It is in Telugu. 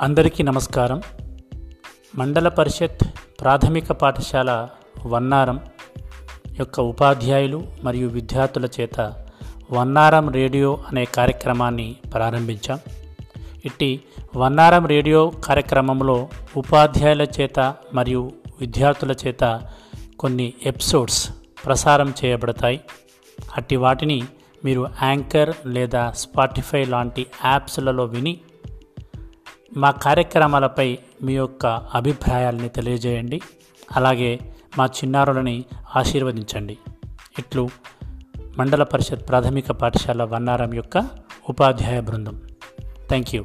అందరికీ నమస్కారం. మండల పరిషత్ ప్రాథమిక పాఠశాల వన్నారం యొక్క ఉపాధ్యాయులు మరియు విద్యార్థుల చేత వన్నారం రేడియో అనే కార్యక్రమాన్ని ప్రారంభించాం. ఇట్టి వన్నారం రేడియో కార్యక్రమంలో ఉపాధ్యాయుల చేత మరియు విద్యార్థుల చేత కొన్ని ఎపిసోడ్స్ ప్రసారం చేయబడతాయి. అట్టి వాటిని మీరు యాంకర్ లేదా స్పాటిఫై లాంటి యాప్స్లలో విని మా కార్యక్రమాలపై మీ యొక్క అభిప్రాయాల్ని తెలియజేయండి. అలాగే మా చిన్నారులని ఆశీర్వదించండి. ఇట్లు మండల పరిషత్ ప్రాథమిక పాఠశాల వన్నారం యొక్క ఉపాధ్యాయ బృందం. Thank you